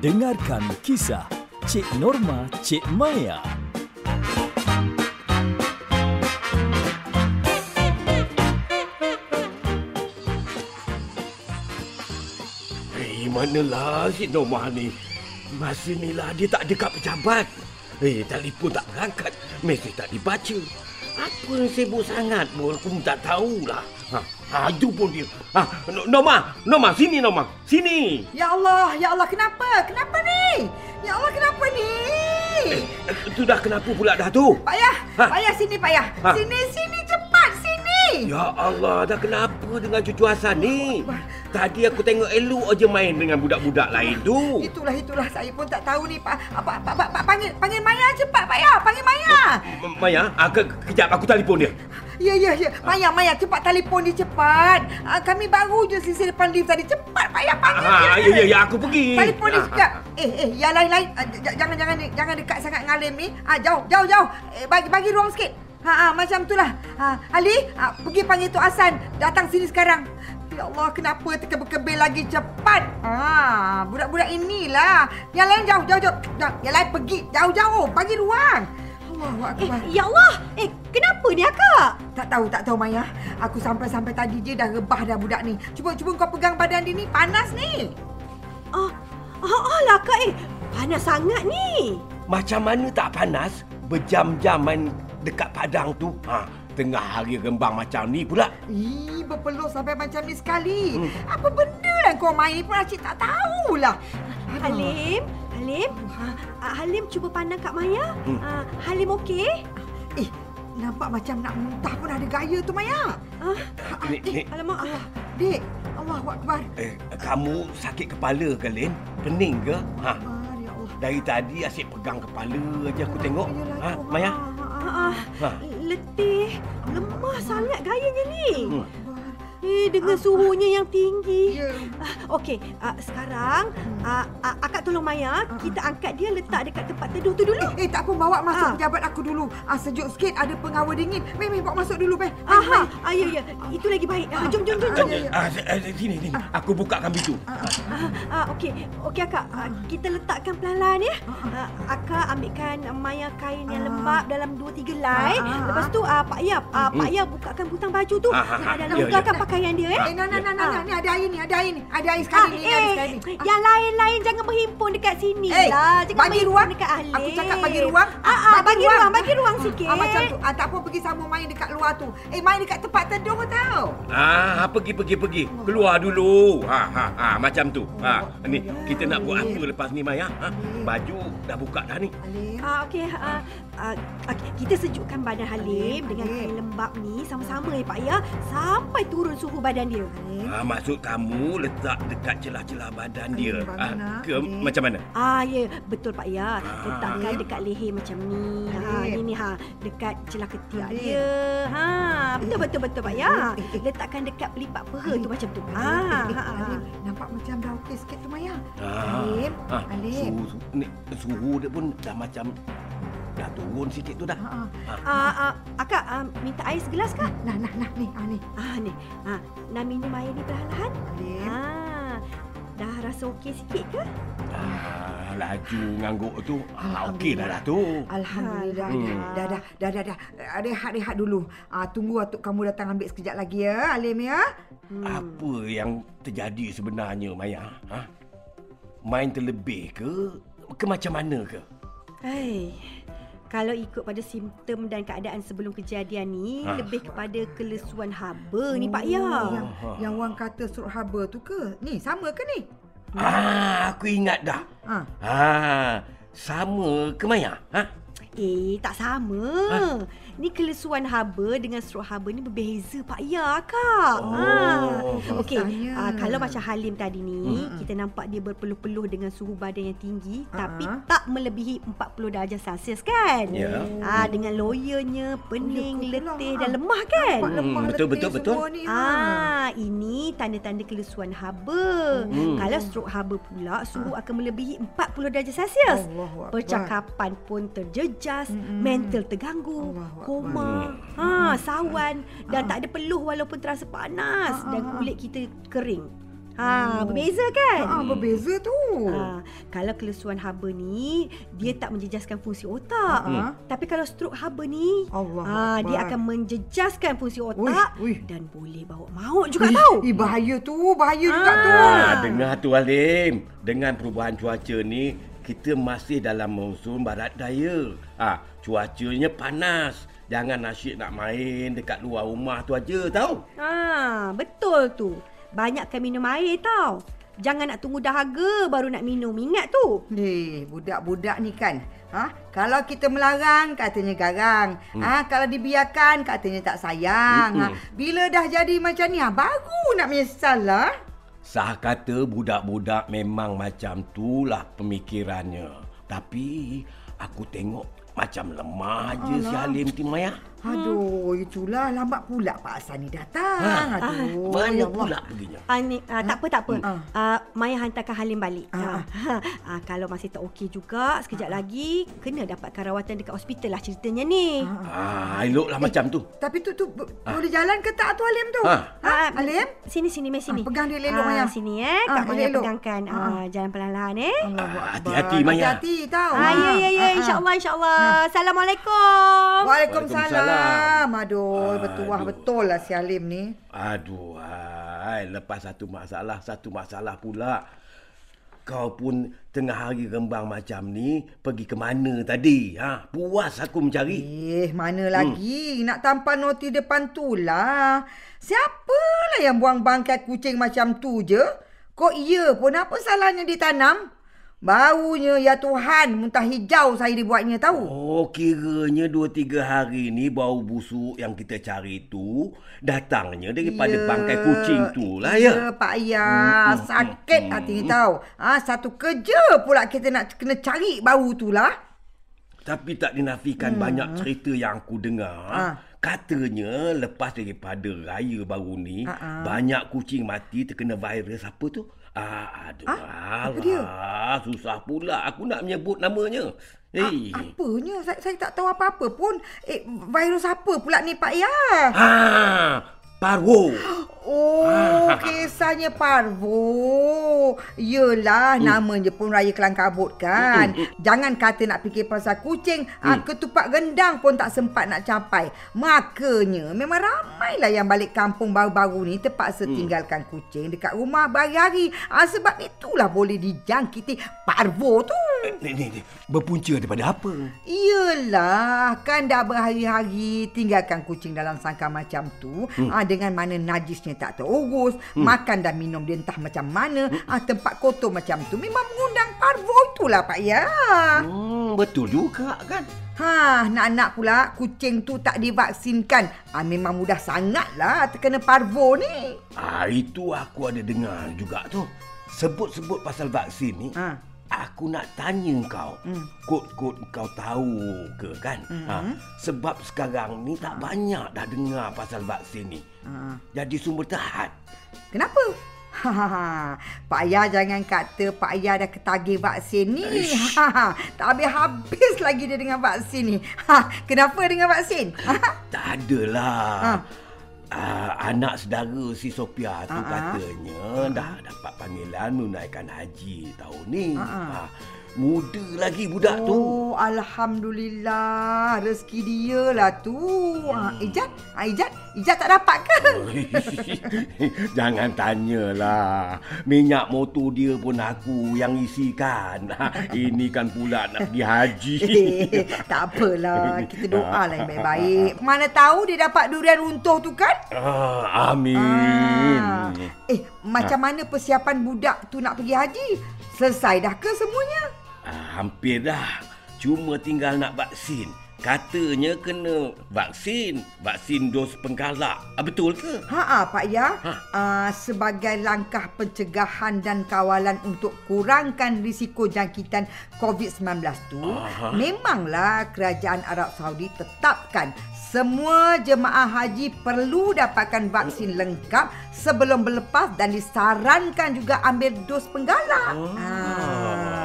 Dengarkan kisah Cik Norma Cik Maya. Eh, manalah si Norma ni? Masa ni lah dia tak dekat pejabat. Eh, telefon tak berangkat. Mesej tak dibaca. Apa yang sibuk sangat pun aku pun tak tahulah. Ha, ha itu pun dia. Ha, No- Norma, Norma, sini Norma. Sini. Ya Allah, ya Allah, kenapa? Kenapa ni? Ya Allah, kenapa ni? Eh, tu dah kenapa pula dah tu? Pak Yah, Ha? Pak Yah sini Pak Yah. Ha? Sini, sini cepat sini. Ya Allah, dah kenapa dengan cucu Hasan ni? Tadi aku tengok elok aja main dengan budak-budak lain tu. Itulah itulah saya pun tak tahu ni Pak. Apa Pak, Pak, Pak panggil panggil Maya cepat Pak Yah, Maya. Maya, ah, ke, kejap aku telefon dia. Ya ya ya, Maya Maya cepat telefon dia cepat. Ah, kami baru je selesai depan lift tadi. Cepat Pak Yah panggil Ah, dia. ya, ya, ya, aku pergi. Telefon dia Ah, sekejap. Eh eh, yang lain-lain ah, jangan jangan jangan dekat sangat dengan Alim ni. Ah jauh jauh jauh. Eh bagi bagi ruang sikit. Ha ah macam itulah. Ha Ali, ah, pergi panggil Tok Hasan datang sini sekarang. Ya Allah, kenapa terkebel-kebel lagi cepat? Ah, budak-budak inilah. Yang lain jauh jauh jauh. Jauh. Yang lain pergi jauh-jauh, bagi ruang. Allahu Eh, akbar. ya Allah. Eh, kenapa ni akak? Tak tahu, tak tahu Maya. Aku sampai-sampai tadi je dah rebah dah budak ni. Cuba cuba kau pegang badan dia ni, panas ni. Ah, ah, alah akak eh. Panas sangat ni. Macam mana tak panas berjam-jam main dekat padang tu? Ha, tengah hari rembang macam ni pula. Ih, berpeluh sampai macam ni sekali. Hmm. Apa benda lah kau main ni pun Acik tak tahulah. Halim, Halim. Ah, Halim cuba pandang Kak Maya. Hmm. Ah, Halim okey? Eh, nampak macam nak muntah pun ada gaya tu Maya. Ah, Ni, ni, alamak. Allah, Dek. Allahu Akbar. eh, kamu sakit kepala ke, Lin? Pening ke? Ha, Ah, ya Allah. dari tadi asyik pegang kepala aja aku tengok. Yelah Ha, tu. Maya? Ah, ah, Ah, ah. ah, letih. Lemah sangat gayanya ni. Hmm. Eh, dengan suhunya yang tinggi. Ya. Ah, Okey, ah, sekarang ah, ah, akak tolong Maya, kita angkat dia letak dekat tempat teduh tu dulu. Eh, tak apa bawa masuk Ah. pejabat aku dulu. Ah, sejuk sikit ada pengawal dingin. Meh, meh, bawa masuk dulu, Meh. Meh, Aha, meh. ah, ya, ya. Itu lagi baik. Ah, jom, jom, jom, jom. Ya, ya. Ah, s- eh, sini, sini. Aku bukakan pintu. Ah, ah. Ah, ah, okey. Okey akak, ah, kita letakkan perlahan ya. Ah, akak ambilkan maya kain yang Ah. lembap dalam dua tiga helai. Ah, ah, Lepas tu ah, Pak Yap, ah, Pak Yap bukakan butang baju tu. Ah, ah, Yang ada ah, ya, longgarkan ya. pakaian dia eh. Eh, nah, nah, nah, nah, Ah. nah. Ni ada air ni, ada air ni. Ada air Ah, sekali ni, ada eh, sekali ni. Ah. yang lain-lain jangan berhimpun dekat sini Eh, lah. Jangan bagi ruang. dekat ahli. Aku cakap bagi ruang. Ah, ah, bagi ruang, bagi ruang sikit. Ah, macam tu. Ah, tak apa pergi sama main dekat luar tu. Eh, main dekat tempat teduh tau. Ah, pergi, pergi, pergi. Keluar dulu. Ha, ha, ha, macam tu. Ha, ni kita nak buat apa lepas ni, Maya? Ha, baju dah buka dah ni. Ah, okey. Ah, ah, okey. Kita sejukkan badan Halim dengan kain lembab ni sama-sama ya Pak ya sampai turun suhu badan dia. Alim. Ha, maksud kamu letak dekat celah-celah badan dia. Alim, Ha, bagaimana, ke Alim? macam mana? Ah ya, betul Pak ya. Ah. Letakkan dekat leher macam ni. Ha, Alim. ni ni ha, dekat celah ketiak Alim. dia. Ha, betul betul betul Pak ya. Letakkan dekat pelipat peha Alim. tu macam tu. Alim, Ha, ha, ha. Alim, Nampak macam dah okey sikit tu Maya. Ah. Alim. Ha, Alim. suhu, ni, suhu dia pun dah macam dah turun sikit tu dah. Ha, ha. Ah, ah, akak ah, minta air segelas kah? Nah, nah, nah, ni, ah, ni. Ah ni. Ah, nak minum air ni perlahan-lahan? Ah. Dah rasa okey sikit ke? Ah, laju ngangguk tu. Ah, okey dah dah tu. Alhamdulillah. Hmm. Dah, dah, dah, dah, dah. Rehat-rehat dulu. Ah, tunggu atuk kamu datang ambil sekejap lagi ya, Alim ya. Hmm. Apa yang terjadi sebenarnya, Maya? Ha? Main terlebih ke? Ke macam mana ke? Hai. Kalau ikut pada simptom dan keadaan sebelum kejadian ni Ah. lebih kepada kelesuan haba ni Pak Ya. Oh, Yang, yang orang kata surut haba tu ke? Ni, sama ke ni? Ah, aku ingat dah. Ha. Ah, sama ke Maya? Ha? Eh, tak sama. Ni kelesuan haba dengan strok haba ni berbeza Pak Ya Kak. Oh, ha. Okey, ah, kalau macam Halim tadi ni, Hmm. kita nampak dia berpeluh-peluh dengan suhu badan yang tinggi Ah. tapi tak melebihi 40 darjah Celsius kan? Ya. Ah dengan loyanya, Oh, pening, ya, itulah. letih dan lemah kan? Lemah, Hmm, betul, betul, betul. Ni, ha. Ah, ini tanda-tanda kelesuan haba. Hmm. Kalau strok haba pula, suhu akan melebihi 40 darjah Celsius. Percakapan pun terjejas, Mm-mm. mental terganggu, Akbar. koma, ha, sawan dan tak ada peluh walaupun terasa panas Ah, dan ah, ah. kulit kita kering. Ha, berbeza kan? Ah, berbeza tu. Ha, kalau kelusuan haba ni dia tak menjejaskan fungsi otak. Ha. Tapi kalau stroke haba ni Allah ha, dia akan menjejaskan fungsi otak Uish, uish. dan boleh bawa maut juga tau. Eh, bahaya tu, bahaya juga tu. Ah, dengar tu Alim. Dengan perubahan cuaca ni, kita masih dalam monsun barat daya. Ah, cuacanya panas. Jangan asyik nak main dekat luar rumah tu aja tau. Ha, betul tu. Banyakkan minum air tau. Jangan nak tunggu dahaga baru nak minum. Ingat tu. Ni, budak-budak ni kan. Ha? Kalau kita melarang, katanya garang. Hmm. Ha? Kalau dibiarkan, katanya tak sayang. Hmm. Ha? Bila dah jadi macam ni, ha? baru nak menyesal lah. Sah kata budak-budak memang macam tu lah pemikirannya. Tapi aku tengok macam lemah je si Halim Timaya. Aduh, itulah lambat pula Pak Hasan ni datang. Ha. Aduh, Mana ya Allah. pula perginya? Ah, ni, ah, tak apa, tak apa. Ah. Ah, Maya hantarkan Halim balik. Ah. Ah. Ah, kalau masih tak okey juga, sekejap lagi kena dapatkan rawatan dekat hospital lah ceritanya ni. Ah, eloklah macam tu. Tapi tu, tu bo- boleh jalan ke tak tu Halim tu? Ha. Ha? Halim? Sini, sini, Mai, sini. Ah, pegang dia elok, Ah, Maya. Sini eh, Ah, Kak Maya elok-elok. pegangkan. Ah, Ah, jalan perlahan-lahan eh. Ah, hati-hati, Maya. Hati-hati tau. Ah, ya, ya, ya. Ah, ah. InsyaAllah, insyaAllah. Assalamualaikum. Waalaikumsalam. Aduh, Aduh. betul betul lah si Halim ni. Aduh, hai. lepas satu masalah, satu masalah pula. Kau pun tengah hari rembang macam ni, pergi ke mana tadi? Ha? Puas aku mencari. Eh, mana lagi? Nak tampar noti depan tu lah. Siapalah yang buang bangkai kucing macam tu je? Kok iya pun apa salahnya ditanam? Baunya ya Tuhan, muntah hijau saya dibuatnya tahu. Oh, kiranya dua tiga hari ni bau busuk yang kita cari tu datangnya daripada Ya, bangkai kucing tu lah ya. Ya, Pak Ayah. Hmm, Sakit hmm, hati ni tahu. Ah, satu kerja pula kita nak kena cari bau tu lah. Tapi tak dinafikan banyak cerita yang aku dengar. Ha. Katanya lepas daripada raya baru ni, Ha, ha. banyak kucing mati terkena virus apa tu? Ah, aduh, Ah, apa dia? susah pula aku nak menyebut namanya. Ah, apanya? Saya, saya tak tahu apa-apa pun. Eh, virus apa pula ni Pak Ayah? ha, parvo. Oh, kisahnya Parvo. Yelah, Hmm. namanya pun Raya Kelang Kabut kan. Jangan kata nak fikir pasal kucing, ah, Hmm. ketupat gendang pun tak sempat nak capai. Makanya, memang ramailah yang balik kampung baru-baru ni terpaksa Hmm. tinggalkan kucing dekat rumah berhari-hari. Ah, sebab itulah boleh dijangkiti Parvo tu. Ni, ni, ni. Berpunca daripada apa? Iyalah, kan dah berhari-hari tinggalkan kucing dalam sangkar macam tu hmm. ah, dengan mana najisnya tak terurus, hmm. makan dan minum dia entah macam mana, hmm. ah, tempat kotor macam tu memang mengundang parvo itulah Pak Ya. Hmm, betul juga kan? Ha, nak-nak pula kucing tu tak divaksinkan. Ah, memang mudah sangatlah terkena parvo ni. Ah, itu aku ada dengar juga tu. Sebut-sebut pasal vaksin ni. Ha. Aku nak tanya kau. Hmm. Kod-kod kau tahu ke kan? Ha, sebab sekarang ni tak banyak dah dengar pasal vaksin ni. Ha. Jadi sumber tahan. Kenapa? Ha, Pak Ayah jangan kata Pak Ayah dah ketagih vaksin ni. Ha, tak habis-habis lagi dia dengan vaksin ni. Ha, kenapa dengan vaksin? Ha, Tak adalah. Ha. Ah, anak saudara si Sophia tu ah. katanya dah dapat panggilan menunaikan haji tahun ni. Ah, ah. Muda lagi budak tu. Oh, Alhamdulillah. Rezeki dia lah tu. Ha, Ijat? Ha, Ijat? Ijat tak dapat ke? Jangan tanyalah. Minyak motor dia pun aku yang isikan. Ini kan pula nak pergi haji. Eh, tak apalah. Kita doa lah yang baik-baik. Mana tahu dia dapat durian runtuh tu kan? Ah, amin. Ah. Eh, macam mana persiapan budak tu nak pergi haji? Selesai dah ke semuanya? Ah, hampir dah. Cuma tinggal nak vaksin. Katanya kena vaksin. Vaksin dos penggalak. Ah, betul ke? Ha ah, Pak Ya. Ha. Uh, sebagai langkah pencegahan dan kawalan untuk kurangkan risiko jangkitan COVID-19 tu, Aha. memanglah kerajaan Arab Saudi tetapkan semua jemaah haji perlu dapatkan vaksin lengkap sebelum berlepas dan disarankan juga ambil dos penggalak. Ah. Ah.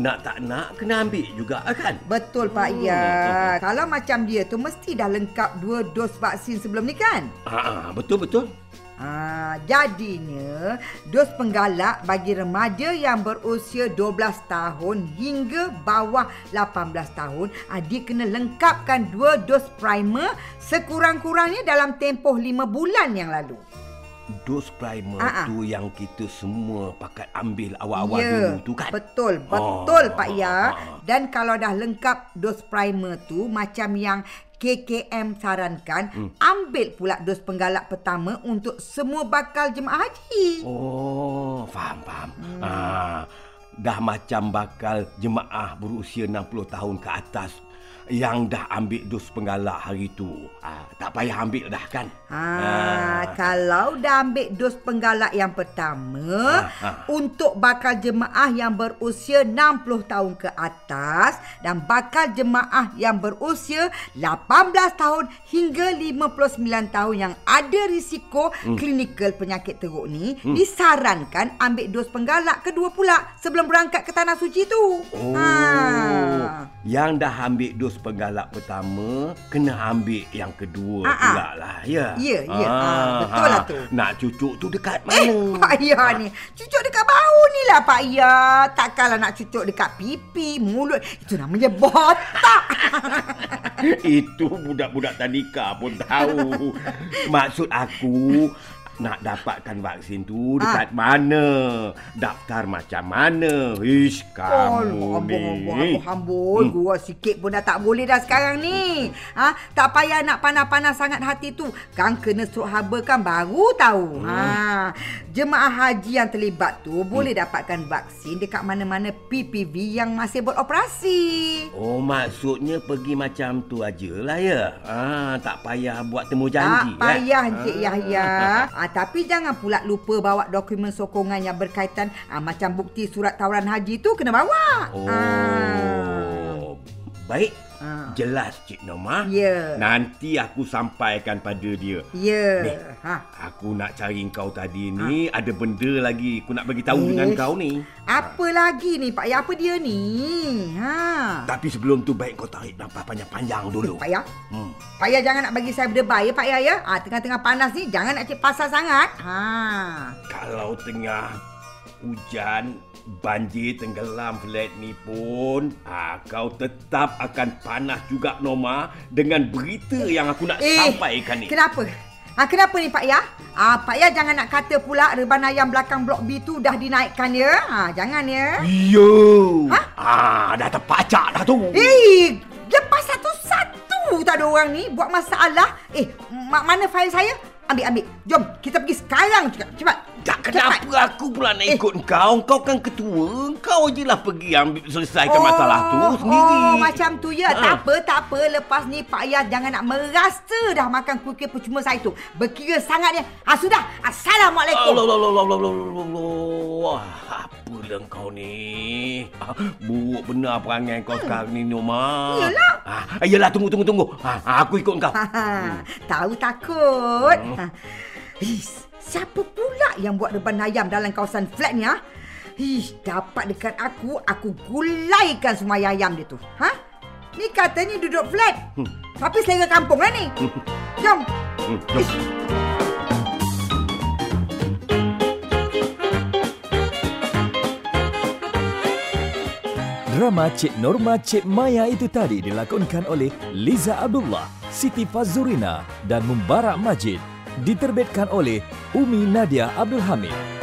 Nak tak nak kena ambil juga kan? Betul Pak Hmm. Ya. Kalau macam dia tu mesti dah lengkap dua dos vaksin sebelum ni kan? Ah, ah, betul betul. Ha, jadinya dos penggalak bagi remaja yang berusia 12 tahun hingga bawah 18 tahun ha, dia kena lengkapkan dua dos primer sekurang-kurangnya dalam tempoh 5 bulan yang lalu. Dos primer Ah, ah. tu yang kita semua pakat ambil awal-awal Ya, dulu tu kan? Betul, betul Oh, Pak ah, Ya. ah. Dan kalau dah lengkap dos primer tu macam yang KKM sarankan, Hmm. ambil pula dos penggalak pertama untuk semua bakal jemaah haji. Oh, faham, faham. Hmm. Ah, dah macam bakal jemaah berusia 60 tahun ke atas yang dah ambil dos penggalak hari tu. Ah, tak payah ambil dah kan? Ha, kalau dah ambil dos penggalak yang pertama Ah, ah. untuk bakal jemaah yang berusia 60 tahun ke atas dan bakal jemaah yang berusia 18 tahun hingga 59 tahun yang ada risiko Hmm. klinikal penyakit teruk ni disarankan ambil dos penggalak kedua pula sebelum berangkat ke tanah suci tu. Oh, Ha. yang dah ambil dos penggalak pertama kena ambil yang kedua Ah, ah. pula lah, ya. Ya, ya. Ah, betul lah tu. Nak cucuk tu dekat Eh, mana? Pak Ya ni. Cucuk dekat bahu ni lah Pak Ya. Takkanlah nak cucuk dekat pipi, mulut. Itu namanya botak. Itu budak-budak tadika pun tahu. Maksud aku nak dapatkan vaksin tu dekat mana? Daftar macam mana? Ish, kamu ambon, ni. ambon, ambon, ambon. Hmm. Gua sikit pun dah tak boleh dah sekarang ni. Ha, tak payah nak panas-panas sangat hati tu. Kan kena stroke haba kan baru tahu. Hmm. Ha, jemaah haji yang terlibat tu boleh dapatkan vaksin dekat mana-mana PPV yang masih beroperasi. Oh, maksudnya pergi macam tu ajalah ya? Ah, tak payah buat temu Tak janji. payah eh? Encik Yahya. Ah, tapi jangan pula lupa bawa dokumen sokongan yang berkaitan ah, macam bukti surat tawaran haji tu kena bawa. Oh, Ah. Baik. Ah. Jelas Cik Norma. Ya. Nanti aku sampaikan pada dia. Ya. Ni. Ha. Aku nak cari kau tadi ni ada benda lagi aku nak bagi tahu dengan kau ni. Apa lagi ni Pak Ya? Apa dia ni? Ha. Tapi sebelum tu baik kau tarik nafas panjang-panjang dulu. Pak Ya. Hmm. Pak Ya jangan nak bagi saya berdebar ya Pak Ya ya. Ah tengah-tengah panas ni jangan nak cek pasal sangat. Ha. Kalau tengah hujan, banjir tenggelam flat ni pun, ah, kau tetap akan panas juga Norma dengan berita yang aku nak sampaikan ni. Eh, Kenapa? Ha, kenapa ni Pak Ya? Ah, Pak Ya jangan nak kata pula reban ayam belakang blok B tu dah dinaikkan ya. Ha, jangan ya. Yo. Ha? Ah, dah terpacak dah tu. Eh, lepas satu-satu tak ada orang ni buat masalah. Eh, ma- mana fail saya? Ambil, ambil. Jom, kita pergi sekarang juga. Cepat. Tak Cepat. kenapa aku pula nak Eh. ikut kau? Kau kan ketua. Kau je lah pergi ambil selesaikan masalah tu sendiri. Oh, macam tu ya. Ha. Tak apa, tak apa. Lepas ni Pak Yas jangan nak merasa dah makan kuih percuma saya tu. Berkira sangatnya. Ah, sudah. Assalamualaikum. Allah, Allah, Allah, Allah, Allah, Allah, Allah. Apa lah kau ni? Ah, Buruk benar perangai kau sekarang ni, Noma. Hmm. Yelah. Ah, yelah, tunggu, tunggu, tunggu. Ah, aku ikut kau. Ha, tahu takut. Ha. His, siapa pula yang buat reban ayam dalam kawasan flat ni ha? Hish, dapat dekat aku, aku gulaikan semua ayam dia tu. Ha? Ni katanya duduk flat. Hmm. Tapi selera kampung lah ni. Jom. Hmm, jom. Ish. Drama Cik Norma Cik Maya itu tadi dilakonkan oleh Liza Abdullah, Siti Fazurina dan Mubarak Majid. Diterbitkan oleh Umi Nadia Abdul Hamid.